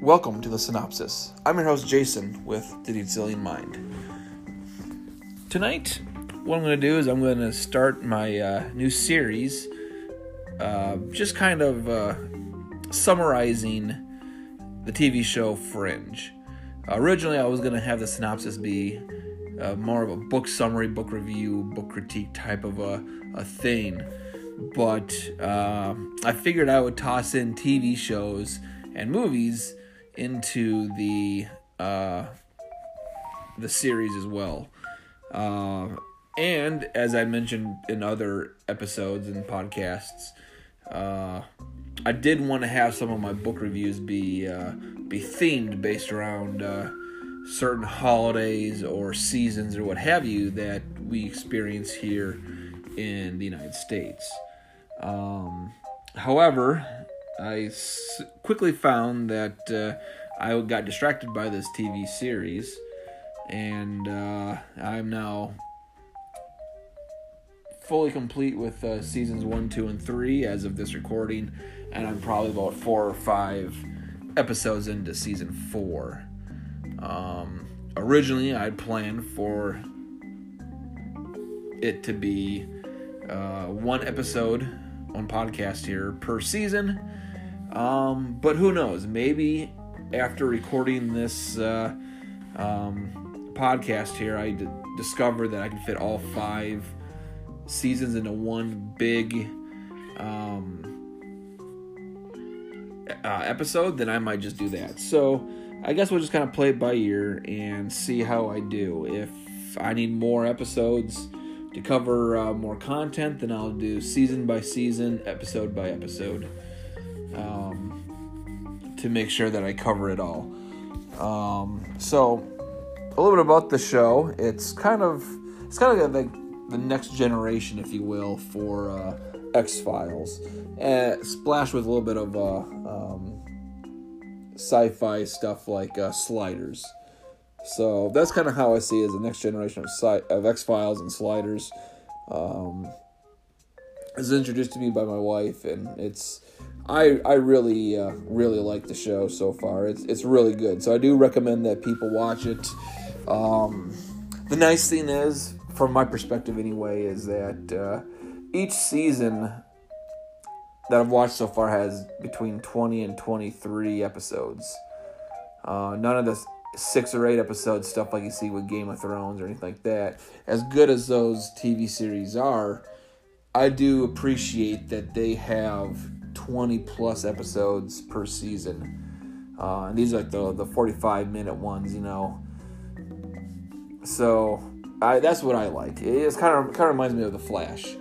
Welcome to the synopsis. I'm your host Jason with the Detzillion Mind. Tonight, what I'm going to do is I'm going to start my uh, new series, uh, just kind of uh, summarizing the TV show Fringe. originally, I was going to have the synopsis be uh, more of a book summary, book review, book critique type of a, a thing, but uh, I figured I would toss in TV shows and movies into the uh, the series as well. Uh, and as I mentioned in other episodes and podcasts, uh, I did want to have some of my book reviews be uh, be themed based around uh, certain holidays or seasons or what have you that we experience here in the United States. Um, however, I s- quickly found that uh, I got distracted by this TV series, and uh, I'm now fully complete with uh, seasons one, two, and three as of this recording, and I'm probably about four or five episodes into season four. Um, originally, I'd planned for it to be uh, one episode on podcast here per season um, but who knows? Maybe after recording this uh, um, podcast here, I d- discovered that I can fit all five seasons into one big um, uh, episode. Then I might just do that. So I guess we'll just kind of play it by ear and see how I do. If I need more episodes to cover uh, more content, then I'll do season by season, episode by episode um, to make sure that I cover it all. Um, so, a little bit about the show. It's kind of it's kind of like the next generation, if you will, for uh, X Files, uh, splashed with a little bit of uh, um, sci-fi stuff like uh, Sliders. So that's kind of how I see as the next generation of, of X Files and Sliders. Um, it was introduced to me by my wife, and it's I I really uh, really like the show so far. It's it's really good. So I do recommend that people watch it. Um, the nice thing is, from my perspective anyway, is that uh, each season that I've watched so far has between 20 and 23 episodes. Uh, none of the six or eight episode stuff like you see with Game of Thrones or anything like that. As good as those TV series are, I do appreciate that they have 20 plus episodes per season. Uh, and these are like the, the 45 minute ones, you know. So I, that's what I like. It's kind of kind of reminds me of The Flash,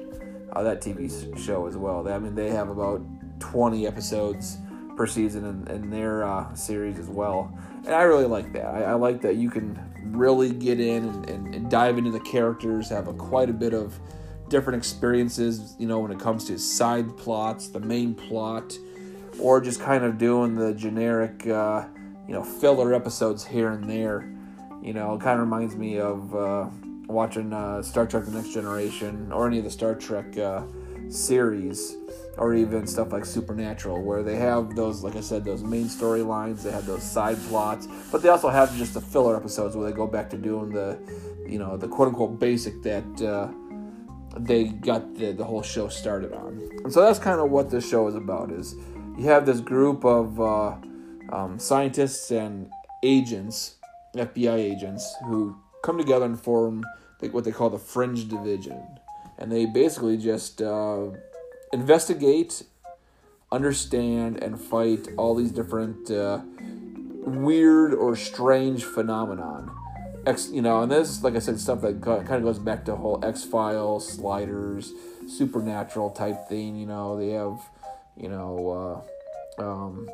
uh, that TV show as well. I mean, they have about 20 episodes per season in, in their uh, series as well. And I really like that. I, I like that you can really get in and, and, and dive into the characters, have a, quite a bit of different experiences, you know, when it comes to side plots, the main plot, or just kind of doing the generic, uh, you know, filler episodes here and there. You know, it kind of reminds me of uh, watching uh, Star Trek The Next Generation or any of the Star Trek uh, series, or even stuff like Supernatural, where they have those, like I said, those main storylines, they have those side plots, but they also have just the filler episodes where they go back to doing the, you know, the quote unquote basic that uh, they got the, the whole show started on. And so that's kind of what this show is about is you have this group of uh, um, scientists and agents, FBI agents, who come together and form what they call the Fringe Division. And they basically just uh, investigate, understand, and fight all these different uh, weird or strange phenomenon X, you know, and this, like I said, stuff that kind of goes back to whole X Files, sliders, supernatural type thing. You know, they have, you know, uh, um,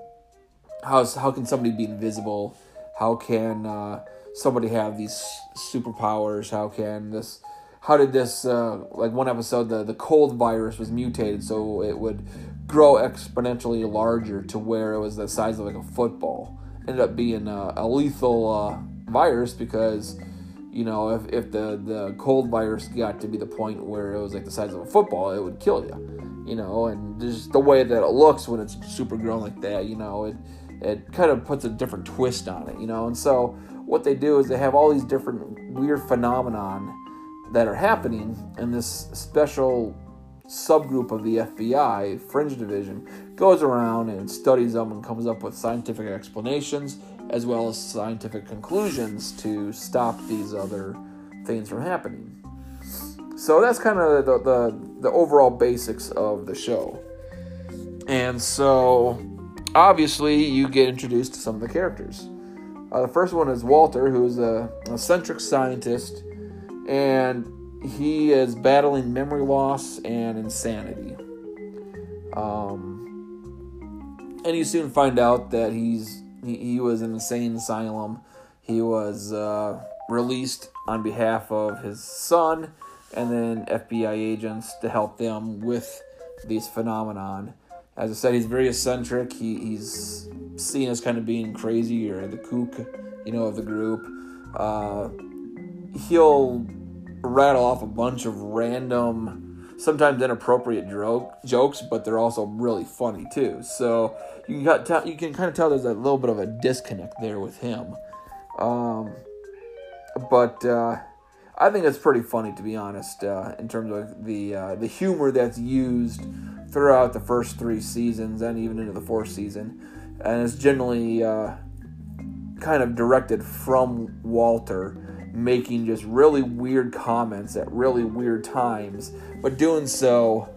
how can somebody be invisible? How can uh, somebody have these superpowers? How can this? How did this? Uh, like one episode, the the cold virus was mutated so it would grow exponentially larger to where it was the size of like a football. Ended up being a, a lethal uh, virus because you know if, if the, the cold virus got to be the point where it was like the size of a football it would kill you you know and just the way that it looks when it's super grown like that you know it it kind of puts a different twist on it, you know. And so what they do is they have all these different weird phenomenon that are happening, and this special subgroup of the FBI, Fringe Division, goes around and studies them and comes up with scientific explanations as well as scientific conclusions to stop these other things from happening. So that's kind of the, the, the overall basics of the show. And so, obviously, you get introduced to some of the characters. Uh, the first one is Walter, who's a eccentric scientist, and he is battling memory loss and insanity. Um, and you soon find out that he's he, he was in an insane asylum. He was uh, released on behalf of his son and then FBI agents to help them with these phenomenon. As I said, he's very eccentric. He, he's seen as kind of being crazy or the kook, you know, of the group. Uh, he'll rattle off a bunch of random, sometimes inappropriate joke, jokes, but they're also really funny too. So you got t- you can kind of tell there's a little bit of a disconnect there with him. Um, but uh, I think it's pretty funny to be honest uh, in terms of the uh, the humor that's used throughout the first three seasons and even into the fourth season, and it's generally uh, kind of directed from Walter making just really weird comments at really weird times, but doing so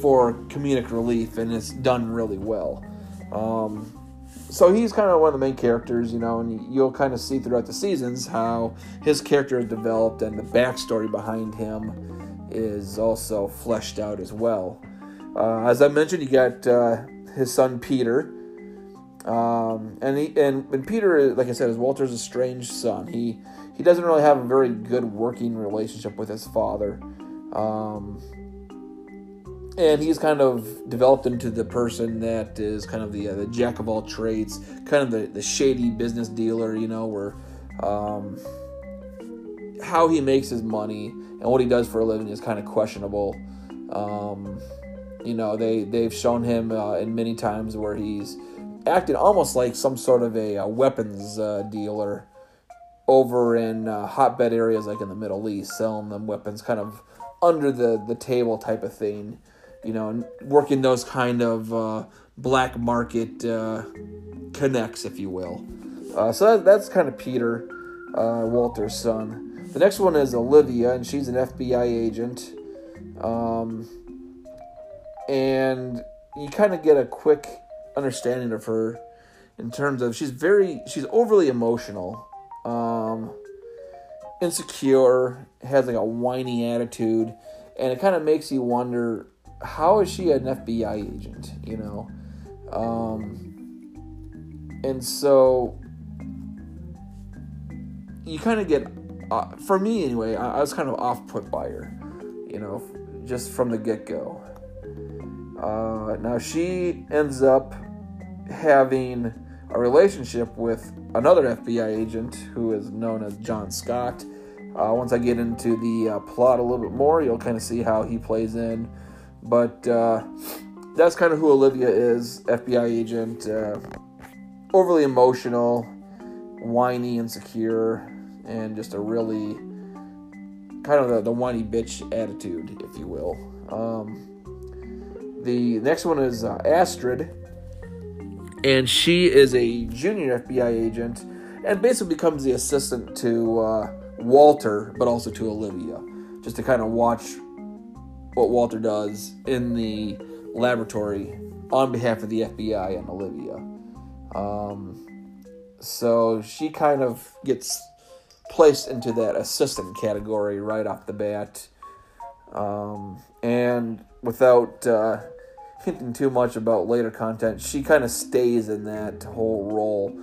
for comedic relief, and it's done really well. Um, so he's kind of one of the main characters, you know, and you'll kind of see throughout the seasons how his character is developed and the backstory behind him is also fleshed out as well. Uh, as I mentioned, you got uh, his son Peter, um, and he and, and Peter, like I said, is Walter's estranged son. He he doesn't really have a very good working relationship with his father. Um, and he's kind of developed into the person that is kind of the uh, the jack of all trades, kind of the, the shady business dealer, you know, where um, how he makes his money and what he does for a living is kind of questionable. Um, you know, they they've shown him uh, in many times where he's acted almost like some sort of a, a weapons uh, dealer over in uh, hotbed areas like in the Middle East, selling them weapons kind of under the, the table type of thing you know, working those kind of uh, black market uh, connects, if you will. Uh, so that, that's kind of Peter, uh, Walter's son. The next one is Olivia, and she's an FBI agent. Um, and you kind of get a quick understanding of her in terms of she's very she's overly emotional um, insecure has like a whiny attitude and it kind of makes you wonder how is she an FBI agent? You know, um, and so you kind of get, uh, for me anyway, I, I was kind of off put by her, you know, just from the get go. Uh, now she ends up having a relationship with another FBI agent who is known as John Scott. Uh, once I get into the uh, plot a little bit more, you'll kind of see how he plays in but uh, that's kind of who Olivia is FBI agent. Uh, overly emotional, whiny, insecure, and just a really kind of the, the whiny bitch attitude, if you will. Um, the next one is uh, Astrid, and she is a junior FBI agent and basically becomes the assistant to uh, Walter, but also to Olivia, just to kind of watch what Walter does in the laboratory on behalf of the FBI and Olivia. Um, so she kind of gets placed into that assistant category right off the bat. Um, and without uh, hinting too much about later content, she kind of stays in that whole role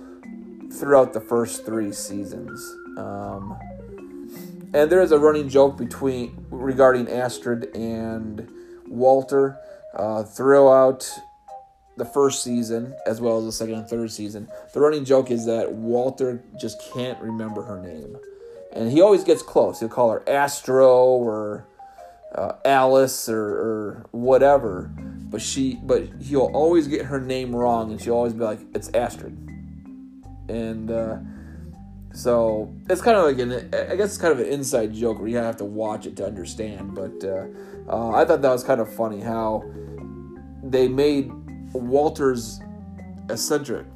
throughout the first three seasons. Um, and there is a running joke between regarding Astrid and Walter uh, throughout the first season as well as the second and third season. The running joke is that Walter just can't remember her name, and he always gets close. He'll call her Astro or uh, Alice or, or whatever, but she but he'll always get her name wrong, and she'll always be like, "It's Astrid." and uh, so it's kind of like an I guess it's kind of an inside joke where you have to watch it to understand. But uh, uh, I thought that was kind of funny how they made Walter's eccentric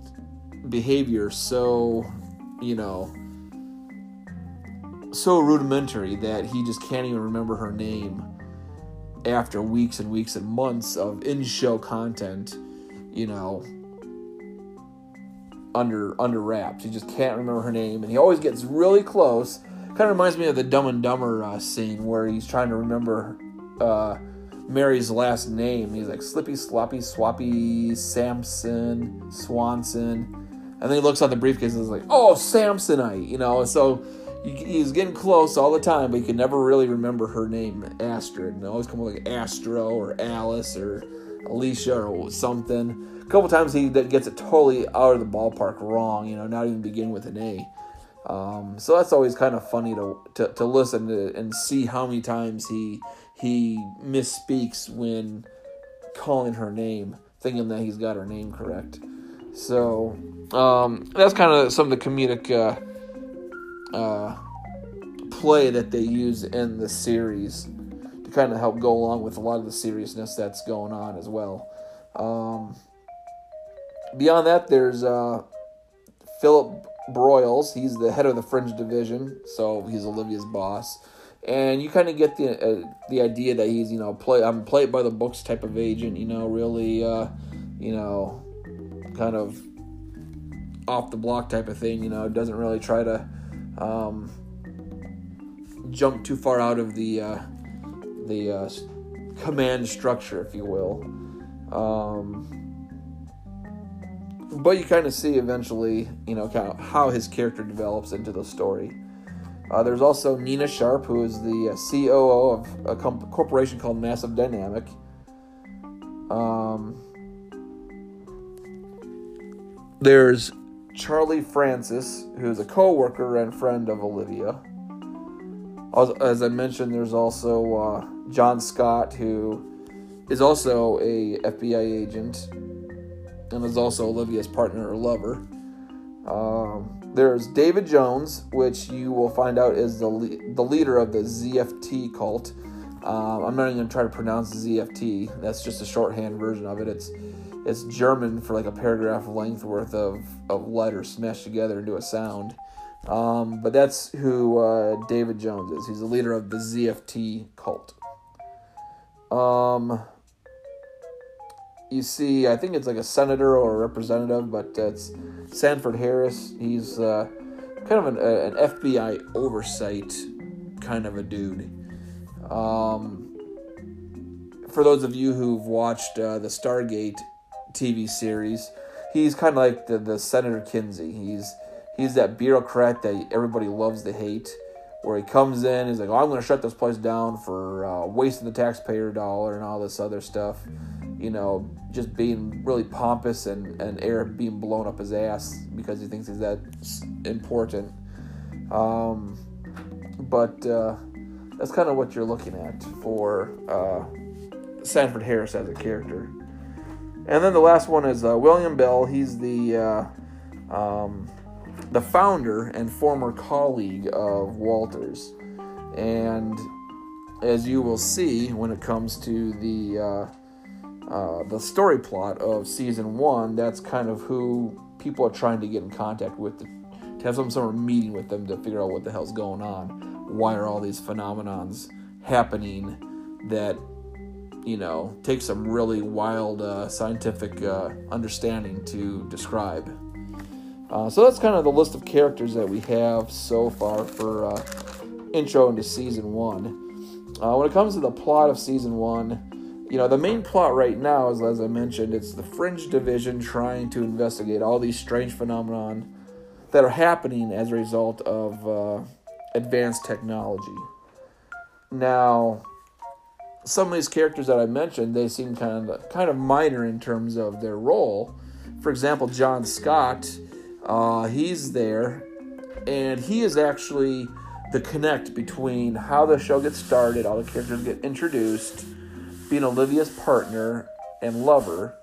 behavior so you know so rudimentary that he just can't even remember her name after weeks and weeks and months of in-show content you know under under wraps. He just can't remember her name and he always gets really close. Kind of reminds me of the dumb and dumber uh, scene where he's trying to remember uh, mary's last name. He's like slippy sloppy swappy samson swanson. And then he looks on the briefcase and is like oh samsonite you know? So he's getting close all the time, but he can never really remember her name, Astrid. And always come up like Astro or Alice or Alicia or something. A couple times he gets it totally out of the ballpark wrong, you know, not even begin with an A. Um, so that's always kind of funny to, to, to listen to and see how many times he he misspeaks when calling her name, thinking that he's got her name correct. So um, that's kind of some of the comedic uh, uh, play that they use in the series to kind of help go along with a lot of the seriousness that's going on as well. Um, beyond that, there's uh, Philip Broyles. He's the head of the Fringe Division, so he's Olivia's boss. And you kind of get the uh, the idea that he's you know play I'm played by the books type of agent. You know, really uh, you know, kind of off the block type of thing. You know, doesn't really try to um, jump too far out of the uh, the uh, command structure, if you will. Um, but you kind of see eventually, you know, kind of how his character develops into the story. Uh, there's also Nina Sharp, who is the uh, COO of a comp- corporation called Massive Dynamic. Um, there's Charlie Francis, who's a co-worker and friend of Olivia. As I mentioned, there's also uh, John Scott, who is also a FBI agent and is also Olivia's partner or lover. Um, there's David Jones, which you will find out is the le- the leader of the ZFT cult. Um, I'm not even going to try to pronounce ZFT. That's just a shorthand version of it. It's it's German for like a paragraph length worth of, of letters smashed together into a sound. Um, but that's who uh, David Jones is. He's the leader of the ZFT cult. Um, you see, I think it's like a senator or a representative, but it's Sanford Harris. He's uh, kind of an, an, FBI oversight kind of a dude. Um, for those of you who've watched uh, the Stargate TV series. He's kind of like the, the Senator Kinsey. He's he's that bureaucrat that everybody loves to hate. Where he comes in, he's like, "Oh, I'm going to shut this place down for uh, wasting the taxpayer dollar and all this other stuff." You know, just being really pompous and and air being blown up his ass because he thinks he's that important. Um, but uh, that's kind of what you're looking at for uh, Sanford Harris as a character. And then the last one is uh, William Bell. He's the uh, um, the founder and former colleague of Walters, and as you will see when it comes to the uh, uh, the story plot of season one, that's kind of who people are trying to get in contact with to, to have some sort of meeting with them to figure out what the hell's going on. Why are all these phenomenons happening that you know, take some really wild uh, scientific uh, understanding to describe. Uh, so that's kind of the list of characters that we have so far for uh, intro into season one. Uh, when it comes to the plot of season one, you know, the main plot right now is, as I mentioned, it's the Fringe Division trying to investigate all these strange phenomenon that are happening as a result of uh, advanced technology. Now, some of these characters that I mentioned, they seem kind of kind of minor in terms of their role. For example, John Scott, uh, he's there, and he is actually the connect between how the show gets started, all the characters get introduced, being Olivia's partner and lover,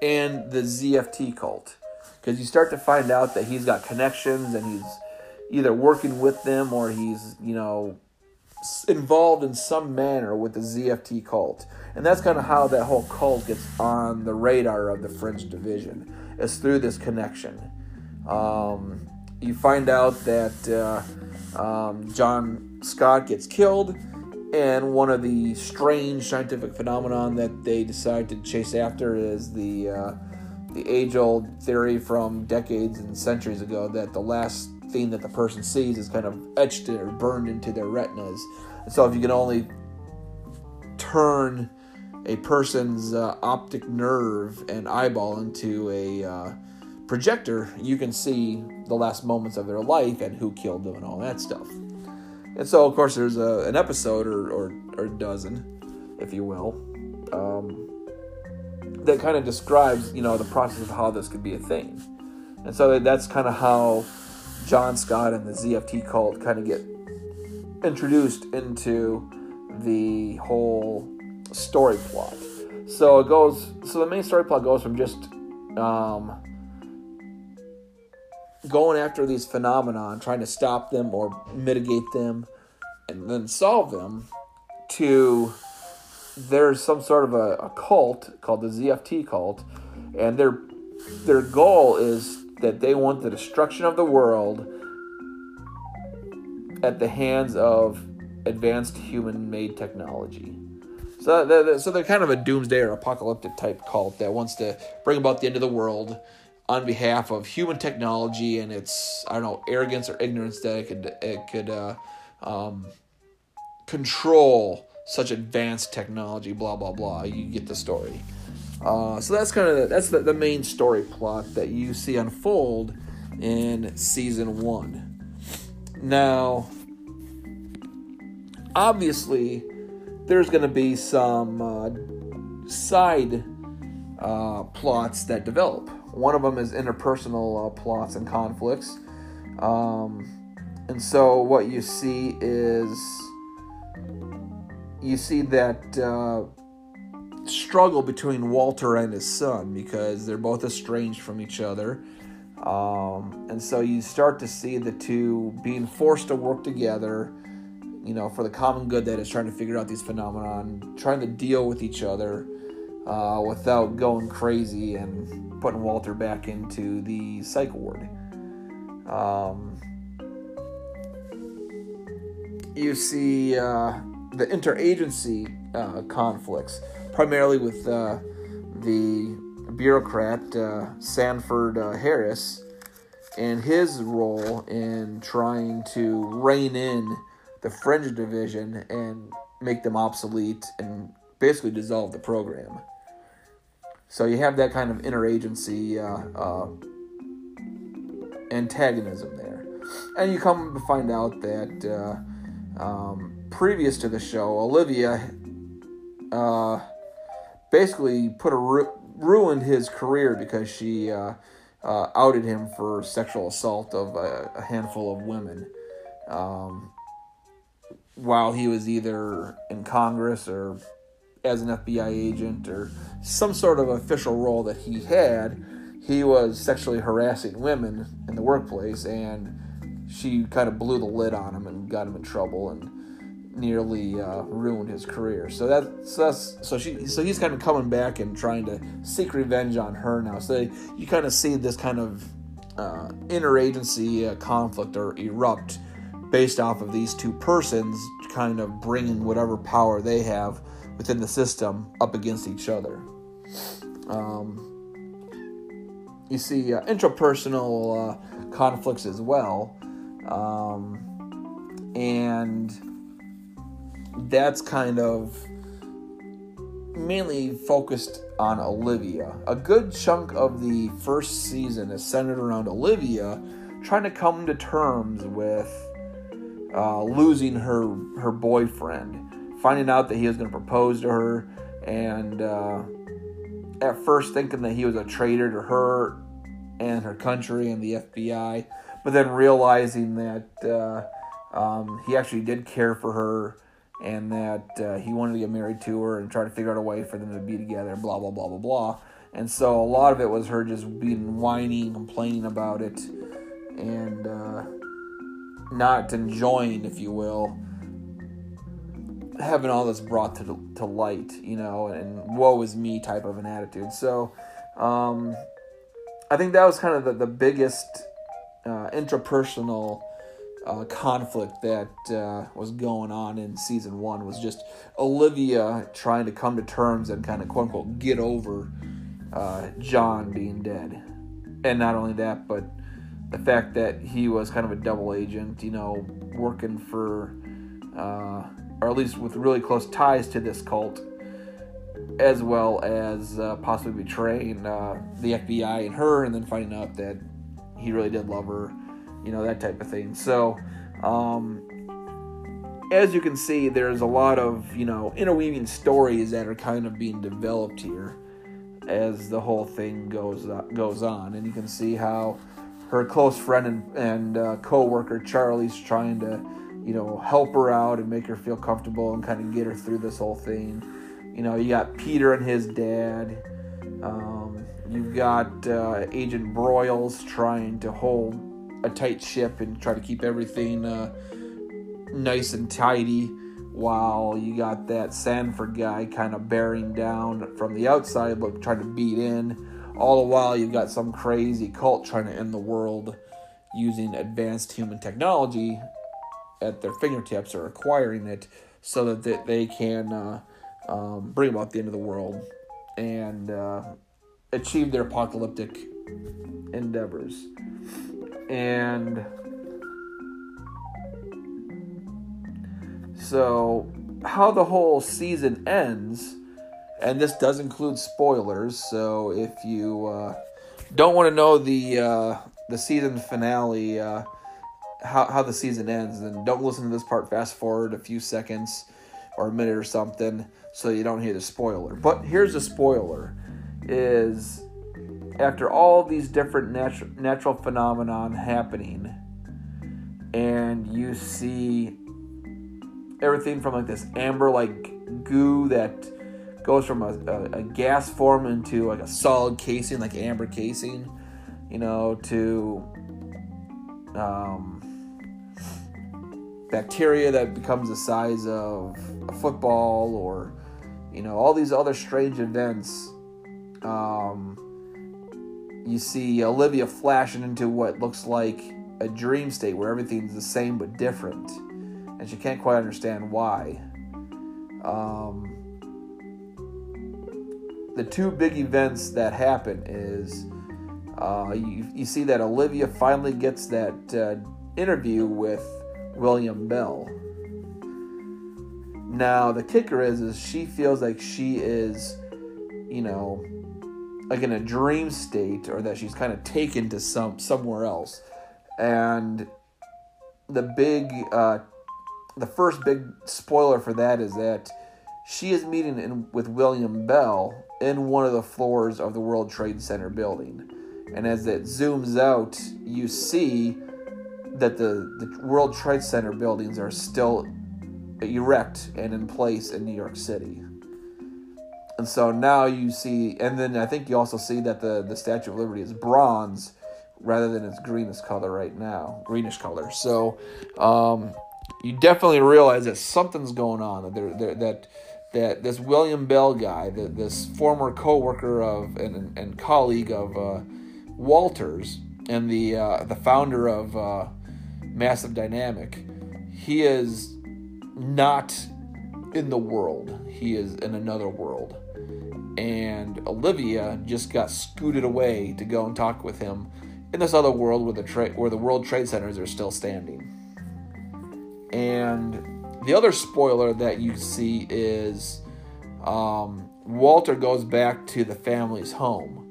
and the ZFT cult. because you start to find out that he's got connections and he's either working with them or he's you know involved in some manner with the ZFT cult. And that's kind of how that whole cult gets on the radar of the Fringe Division, is through this connection. Um, you find out that uh, um, John Scott gets killed, and one of the strange scientific phenomenon that they decide to chase after is the uh, the age-old theory from decades and centuries ago that the last thing that the person sees is kind of etched or burned into their retinas. And so if you can only turn a person's uh, optic nerve and eyeball into a uh, projector, you can see the last moments of their life and who killed them and all that stuff. And so, of course, there's a, an episode or, or, or a dozen, if you will, um, that kind of describes, you know, the process of how this could be a thing. And so that's kind of how John Scott and the ZFT cult kind of get introduced into the whole story plot. So it goes. So the main story plot goes from just um, going after these phenomena, trying to stop them or mitigate them, and then solve them, to there's some sort of a, a cult called the ZFT cult, and their their goal is that they want the destruction of the world at the hands of advanced human-made technology. So, they're, so they're kind of a doomsday or apocalyptic type cult that wants to bring about the end of the world on behalf of human technology and its I don't know arrogance or ignorance that it could it could uh, um, control such advanced technology. Blah blah blah. You get the story. Uh, so that's kind of that's the, the main story plot that you see unfold in season one. Now, obviously, there's going to be some uh, side uh, plots that develop. One of them is interpersonal uh, plots and conflicts. Um, and so, what you see is you see that uh, struggle between Walter and his son because they're both estranged from each other. Um, and so you start to see the two being forced to work together, you know, for the common good that is trying to figure out these phenomenon, trying to deal with each other uh, without going crazy and putting Walter back into the psych ward. Um, you see uh, the interagency uh, conflicts primarily with uh, the bureaucrat uh, Sanford uh, Harris and his role in trying to rein in the Fringe division and make them obsolete and basically dissolve the program. So you have that kind of interagency uh, uh, antagonism there. And you come to find out that uh, um, previous to the show, Olivia uh, basically put a ru- ruined his career because she uh, uh, outed him for sexual assault of a, a handful of women um, while he was either in Congress or as an FBI agent or some sort of official role that he had. He was sexually harassing women in the workplace, and she kind of blew the lid on him and got him in trouble. And nearly uh, ruined his career. So that so that's so she so he's kind of coming back and trying to seek revenge on her now. So you kind of see this kind of uh, interagency uh, conflict or erupt based off of these two persons kind of bringing whatever power they have within the system up against each other. Um, you see uh, intrapersonal uh, conflicts as well. Um, and that's kind of mainly focused on Olivia. A good chunk of the first season is centered around Olivia trying to come to terms with uh, losing her her boyfriend, finding out that he was going to propose to her, and uh, at first thinking that he was a traitor to her and her country and the FBI, but then realizing that uh, um, he actually did care for her and that uh, he wanted to get married to her and try to figure out a way for them to be together, blah, blah, blah, blah, blah. And so a lot of it was her just being whiny, complaining about it, and uh, not enjoying, if you will, having all this brought to, to light, you know, and woe is me type of an attitude. So um, I think that was kind of the, the biggest uh, interpersonal uh, conflict that uh, was going on in season one was just Olivia trying to come to terms and kind of quote unquote get over uh, John being dead. And not only that, but the fact that he was kind of a double agent, you know, working for, uh, or at least with really close ties to this cult, as well as uh, possibly betraying uh, the FBI and her, and then finding out that he really did love her, you know, that type of thing. So, um, as you can see, there's a lot of, you know, interweaving stories that are kind of being developed here as the whole thing goes uh, goes on, and you can see how her close friend and, and uh, co-worker Charlie's trying to, you know, help her out and make her feel comfortable and kind of get her through this whole thing. You know, you got Peter and his dad. Um, you've got uh, Agent Broyles trying to hold a tight ship and try to keep everything uh, nice and tidy, while you got that Sanford guy kind of bearing down from the outside, look trying to beat in. All the while, you've got some crazy cult trying to end the world using advanced human technology at their fingertips or acquiring it so that they can uh, um, bring about the end of the world and uh, achieve their apocalyptic endeavors. And so, how the whole season ends and this does include spoilers. So if you uh, don't want to know the uh, the season finale, uh, how how the season ends, then don't listen to this part. Fast forward a few seconds or a minute or something, so you don't hear the spoiler. But here's the spoiler: is after all these different natural natural phenomenon happening, and you see everything from like this amber like goo that goes from a, a, a, gas form into like a solid casing, like amber casing, you know, to um, bacteria that becomes the size of a football, or you know, all these other strange events. Um, you see Olivia flashing into what looks like a dream state where everything's the same but different, and she can't quite understand why. Um, the two big events that happen is uh, you, you see that Olivia finally gets that uh, interview with William Bell. Now the kicker is, is she feels like she is, you know, like in a dream state, or that she's kind of taken to some somewhere else, and the big, uh, the first big spoiler for that is that she is meeting in, with William Bell in one of the floors of the World Trade Center building. And as it zooms out, you see that the, the World Trade Center buildings are still erect and in place in New York City. And so now you see, and then I think you also see that the, the Statue of Liberty is bronze rather than its greenish color right now, greenish color. So um, you definitely realize that something's going on. That that that this William Bell guy, this former co-worker of and, and colleague of uh, Walters and the uh, the founder of uh, Massive Dynamic, he is not in the world. He is in another world. And Olivia just got scooted away to go and talk with him in this other world where the tra- where the World Trade Centers are still standing. And the other spoiler that you see is um, Walter goes back to the family's home.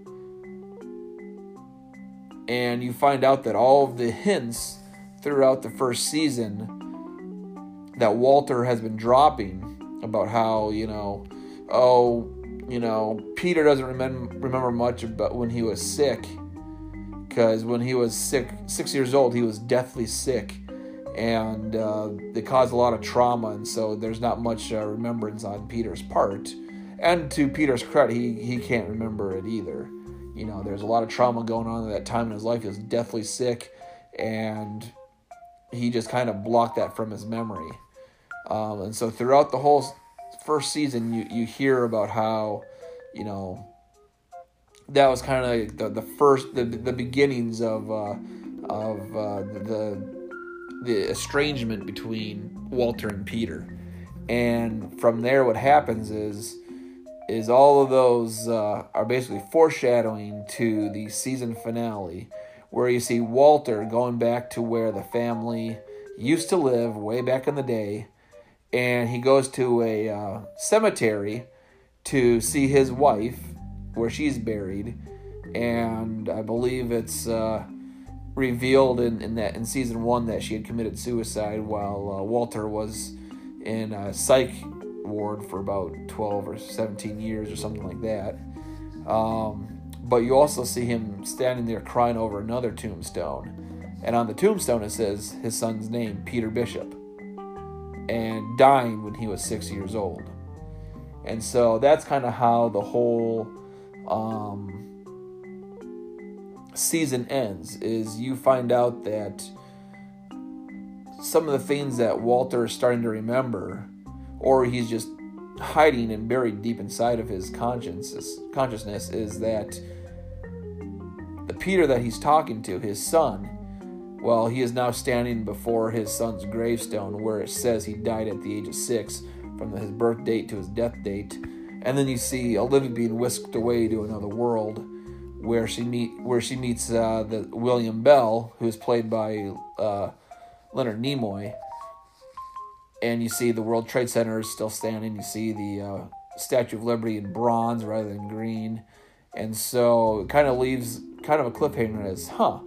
And you find out that all of the hints throughout the first season that Walter has been dropping about how, you know, oh, you know, Peter doesn't remember remember much about when he was sick because when he was sick, 6 years old, he was deathly sick and uh, they cause a lot of trauma, and so there's not much uh, remembrance on Peter's part. and to Peter's credit, he he can't remember it either. You know, there's a lot of trauma going on at that time in his life. He was deathly sick, and he just kind of blocked that from his memory. Um, and so throughout the whole first season, you you hear about how, you know, that was kind of the, the first the, the beginnings of uh, of uh, the the estrangement between Walter and Peter, and from there, what happens is is all of those uh, are basically foreshadowing to the season finale, where you see Walter going back to where the family used to live way back in the day, and he goes to a uh, cemetery to see his wife where she's buried, and I believe it's uh, revealed in, in that in season one that she had committed suicide while uh, Walter was in a psych ward for about 12 or 17 years or something like that. Um, but you also see him standing there crying over another tombstone. And on the tombstone it says his son's name, Peter Bishop, and dying when he was six years old. And so that's kind of how the whole um, season ends is you find out that some of the things that Walter is starting to remember or he's just hiding and buried deep inside of his conscience consciousness is that the Peter that he's talking to, his son, well, he is now standing before his son's gravestone where it says he died at the age of six from his birth date to his death date. And then you see Olivia being whisked away to another world where she meet where she meets uh, the William Bell, who is played by uh, Leonard Nimoy, and you see the World Trade Center is still standing. You see the uh, Statue of Liberty in bronze rather than green, and so it kind of leaves kind of a cliffhanger as, huh,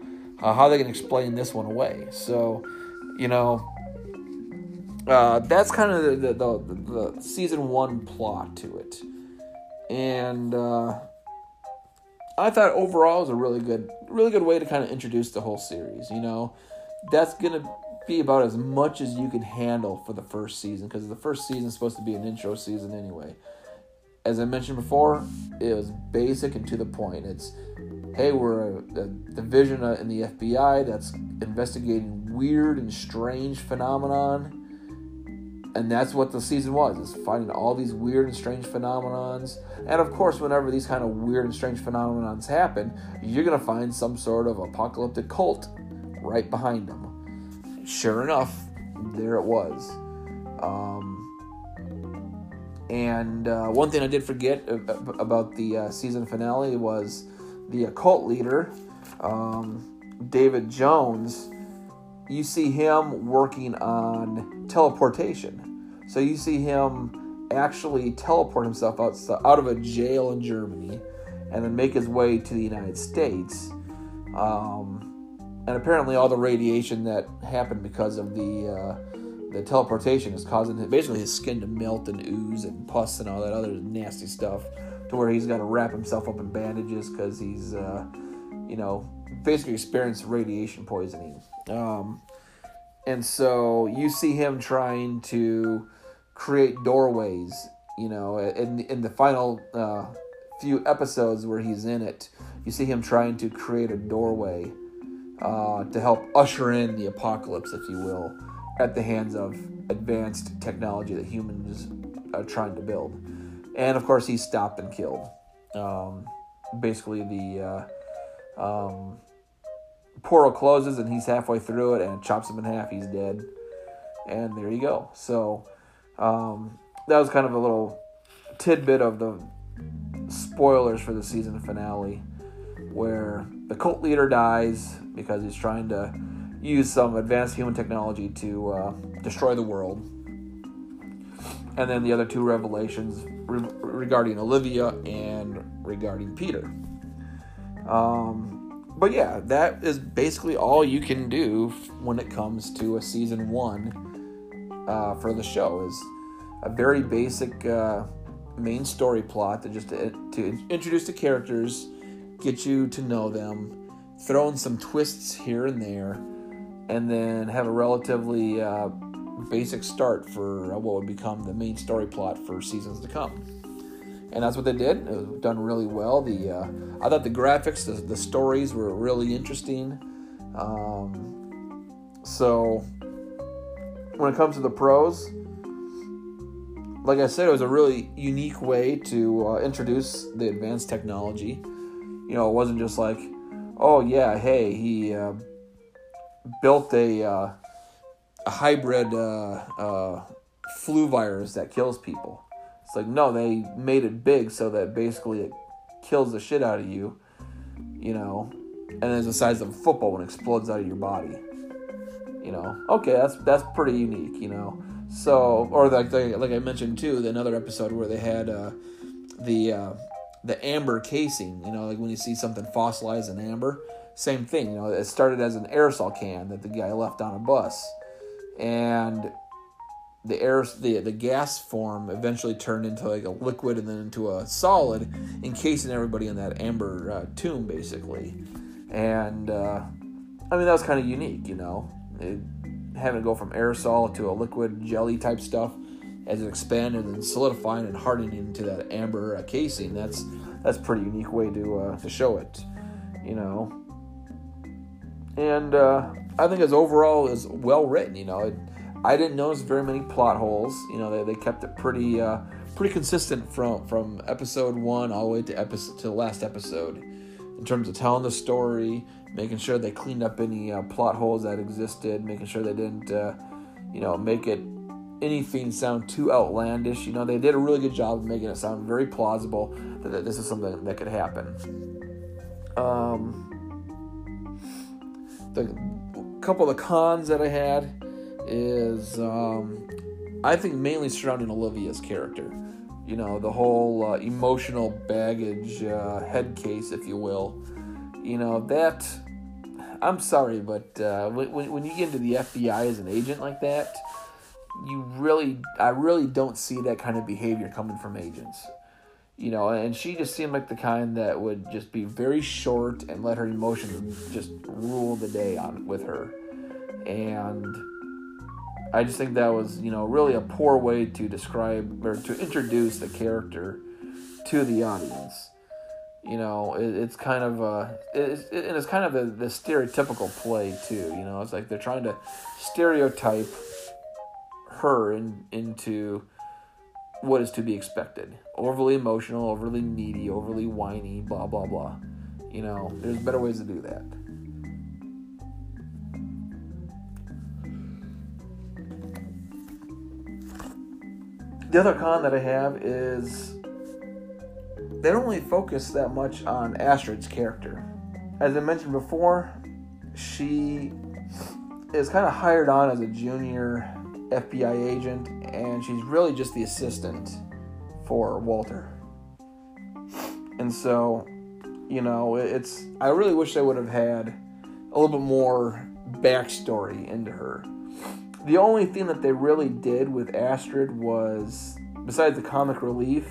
uh, how are they going to explain this one away? So, you know, uh, that's kind of the, the, the, the, season one plot to it, and uh, I thought overall was a really good, really good way to kind of introduce the whole series. You know, that's gonna be about as much as you can handle for the first season because the first season is supposed to be an intro season anyway. As I mentioned before, it was basic and to the point. It's hey, we're a, a division in the FBI that's investigating weird and strange phenomenon. And that's what the season was, is finding all these weird and strange phenomenons. And of course, whenever these kind of weird and strange phenomenons happen, you're going to find some sort of apocalyptic cult right behind them sure enough, there it was. Um, and uh, one thing I did forget about the uh, season finale was the occult leader, um, David Jones. You see him working on teleportation. So you see him actually teleport himself out, out of a jail in Germany and then make his way to the United States. Um, and apparently all the radiation that happened because of the uh, the teleportation is causing basically his skin to melt and ooze and pus and all that other nasty stuff to where he's got to wrap himself up in bandages because he's uh, you know basically experienced radiation poisoning um, and so you see him trying to create doorways you know in, in the final uh, few episodes where he's in it you see him trying to create a doorway uh, to help usher in the apocalypse, if you will, at the hands of advanced technology that humans are trying to build. And of course, he's stopped and killed. Um, basically, the uh, um, portal closes and he's halfway through it and chops him in half. He's dead. And there you go. So um, that was kind of a little tidbit of the spoilers for the season finale where the cult leader dies because he's trying to use some advanced human technology to uh, destroy the world. And then the other two revelations re- regarding Olivia and regarding Peter. Um, but yeah, that is basically all you can do when it comes to a season one uh, for the show. Is a very basic uh, main story plot to just to, to introduce the characters get you to know them, throw in some twists here and there, and then have a relatively uh, basic start for what would become the main story plot for seasons to come. and that's what they did. It was done really well. The uh, I thought the graphics, the, the stories were really interesting. Um, so when it comes to the pros, like I said, it was a really unique way to uh, introduce the advanced technology. You know, it wasn't just like, oh yeah, hey, he uh, built a uh, a hybrid uh, uh, flu virus that kills people. It's like no, they made it big so that basically it kills the shit out of you, you know, and is the size of a football when it explodes out of your body. You know, okay, that's that's pretty unique, you know. So, or like like I mentioned too, another episode where they had uh, the uh, the amber casing. You know, like when you see something fossilized in amber, same thing. You know, it started as an aerosol can that the guy left on a bus, and the air the the gas form eventually turned into like a liquid and then into a solid, encasing everybody in that amber uh, tomb basically. And uh, I mean that was kind of unique, you know, it, having to go from aerosol to a liquid jelly type stuff as it expanded and solidifying and hardening into that amber uh, casing. That's that's pretty unique way to uh, to show it, you know. And uh, I think as overall is well written, you know. It, I didn't notice very many plot holes. You know, they, they kept it pretty uh, pretty consistent from from episode one all the way to episode to the last episode in terms of telling the story, making sure they cleaned up any uh, plot holes that existed, making sure they didn't uh, you know make it anything sound too outlandish. You know, they did a really good job of making it sound very plausible that, that this is something that could happen. Um, the couple of the cons that I had is um, I think mainly surrounding Olivia's character. You know, the whole uh, emotional baggage uh, head case, if you will. You know, that. I'm sorry, but uh, when, when you get into the FBI as an agent like that, you really, I really don't see that kind of behavior coming from agents. You know, and she just seemed like the kind that would just be very short and let her emotions just rule the day on with her. And I just think that was, you know, really a poor way to describe or to introduce the character to the audience. You know, it, it's kind of a, it's, it, and it's kind of a, the stereotypical play too. You know, it's like they're trying to stereotype her in, into what is to be expected. Overly emotional, overly needy, overly whiny, blah blah blah. You know, there's better ways to do that. the other con that I have is they don't really focus that much on Astrid's character. As I mentioned before, she is kind of hired on as a junior FBI agent, and she's really just the assistant for Walter. And so, you know, it's I really wish I would have had a little bit more backstory into her the only thing that they really did with Astrid was, besides the comic relief,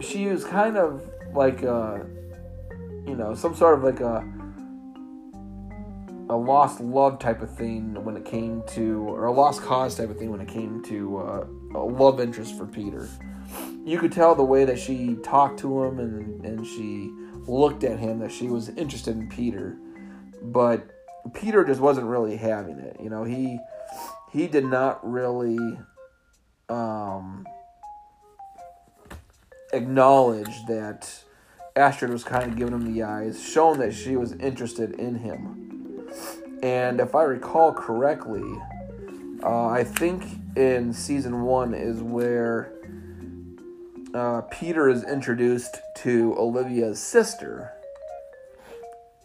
she was kind of like a, you know, some sort of like a a lost love type of thing when it came to, or a lost cause type of thing when it came to uh, a love interest for Peter. You could tell the way that she talked to him and and she looked at him that she was interested in Peter, but Peter just wasn't really having it. You know, he he did not really um, acknowledge that Astrid was kind of giving him the eyes, showing that she was interested in him. And if I recall correctly, uh, I think in season one is where uh, Peter is introduced to Olivia's sister.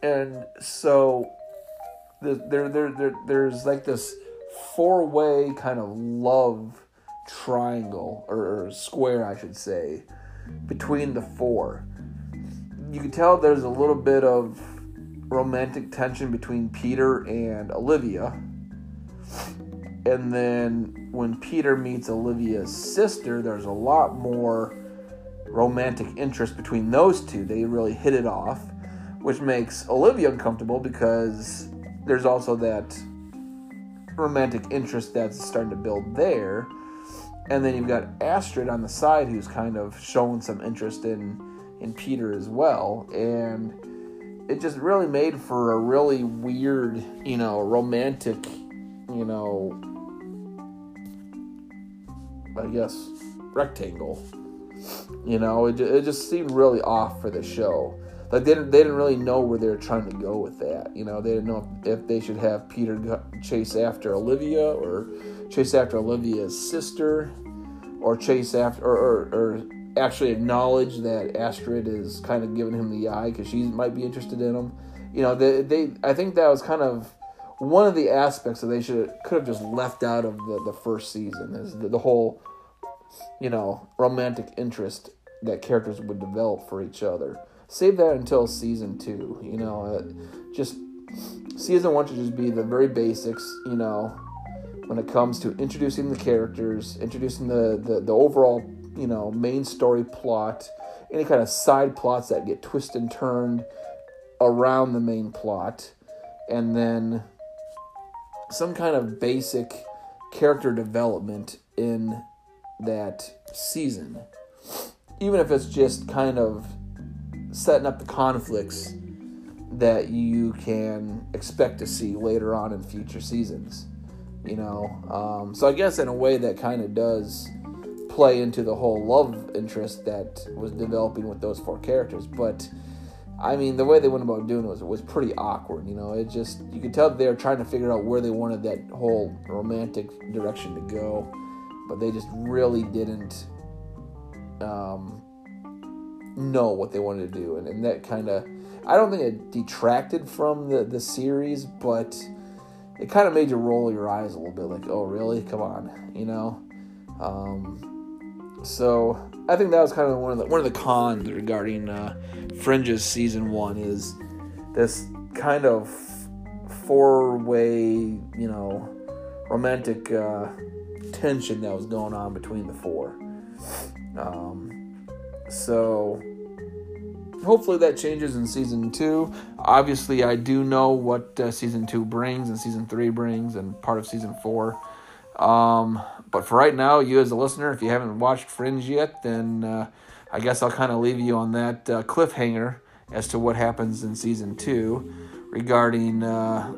And so there, there, there, there's like this four way kind of love triangle or, or square, I should say, between the four. You can tell there's a little bit of romantic tension between Peter and Olivia. And then when Peter meets Olivia's sister, there's a lot more romantic interest between those two. They really hit it off, which makes Olivia uncomfortable because there's also that romantic interest that's starting to build there. and then you've got Astrid on the side who's kind of showing some interest in in Peter as well, and it just really made for a really weird, you know, romantic, you know, I guess rectangle. You know, it, it just seemed really off for the show. Like they didn't, they didn't really know where they were trying to go with that. You know, they didn't know if, if they should have Peter chase after Olivia or chase after Olivia's sister or chase after or, or, or actually acknowledge that Astrid is kind of giving him the eye because she might be interested in him. You know, they, they I think that was kind of one of the aspects that they should could have just left out of the, the first season is the, the whole you know romantic interest that characters would develop for each other. Save that until season two. You know, uh, just season one should just be the very basics. You know, when it comes to introducing the characters, introducing the, the, the overall, you know, main story plot, any kind of side plots that get twisted and turned around the main plot, and then some kind of basic character development in that season. Even if it's just kind of setting up the conflicts that you can expect to see later on in future seasons you know. Um, so I guess in a way that kind of does play into the whole love interest that was developing with those four characters. But I mean, the way they went about doing it was was pretty awkward. You know, it just you could tell they were trying to figure out where they wanted that whole romantic direction to go, but they just really didn't um, know what they wanted to do, and, and that kind of I don't think it detracted from the the series, but it kind of made you roll your eyes a little bit, like, oh, really? Come on, you know. Um, so I think that was kind of one of the one of the cons regarding uh, Fringe's season one is this kind of four way, you know, romantic uh, tension that was going on between the four. Um, so hopefully that changes in season two. Obviously, I do know what uh, season two brings and season three brings and part of season four. Um, but for right now, you as a listener, if you haven't watched Fringe yet, then uh, I guess I'll kind of leave you on that uh, cliffhanger as to what happens in season two regarding uh,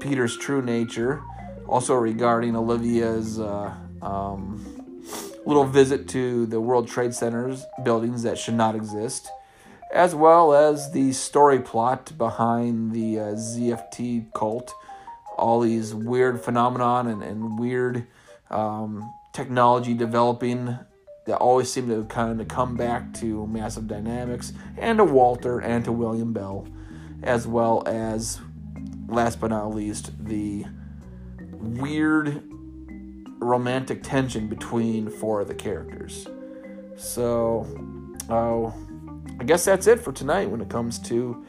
Peter's true nature, also regarding Olivia's. Uh, um, little visit to the World Trade Center's buildings that should not exist, as well as the story plot behind the uh, ZFT cult, all these weird phenomenon and, and weird um, technology developing that always seem to kind of come back to Massive Dynamics and to Walter and to William Bell, as well as, last but not least, the weird romantic tension between four of the characters. So, uh, I guess that's it for tonight when it comes to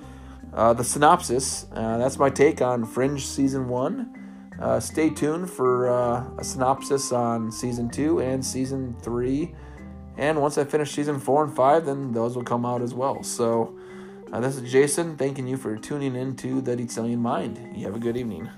uh, the synopsis. Uh, that's my take on Fringe Season 1. Uh, stay tuned for uh, a synopsis on Season 2 and Season 3. And once I finish Season 4 and 5, then those will come out as well. So, uh, this is Jason thanking you for tuning in to The Detailing Mind. You have a good evening.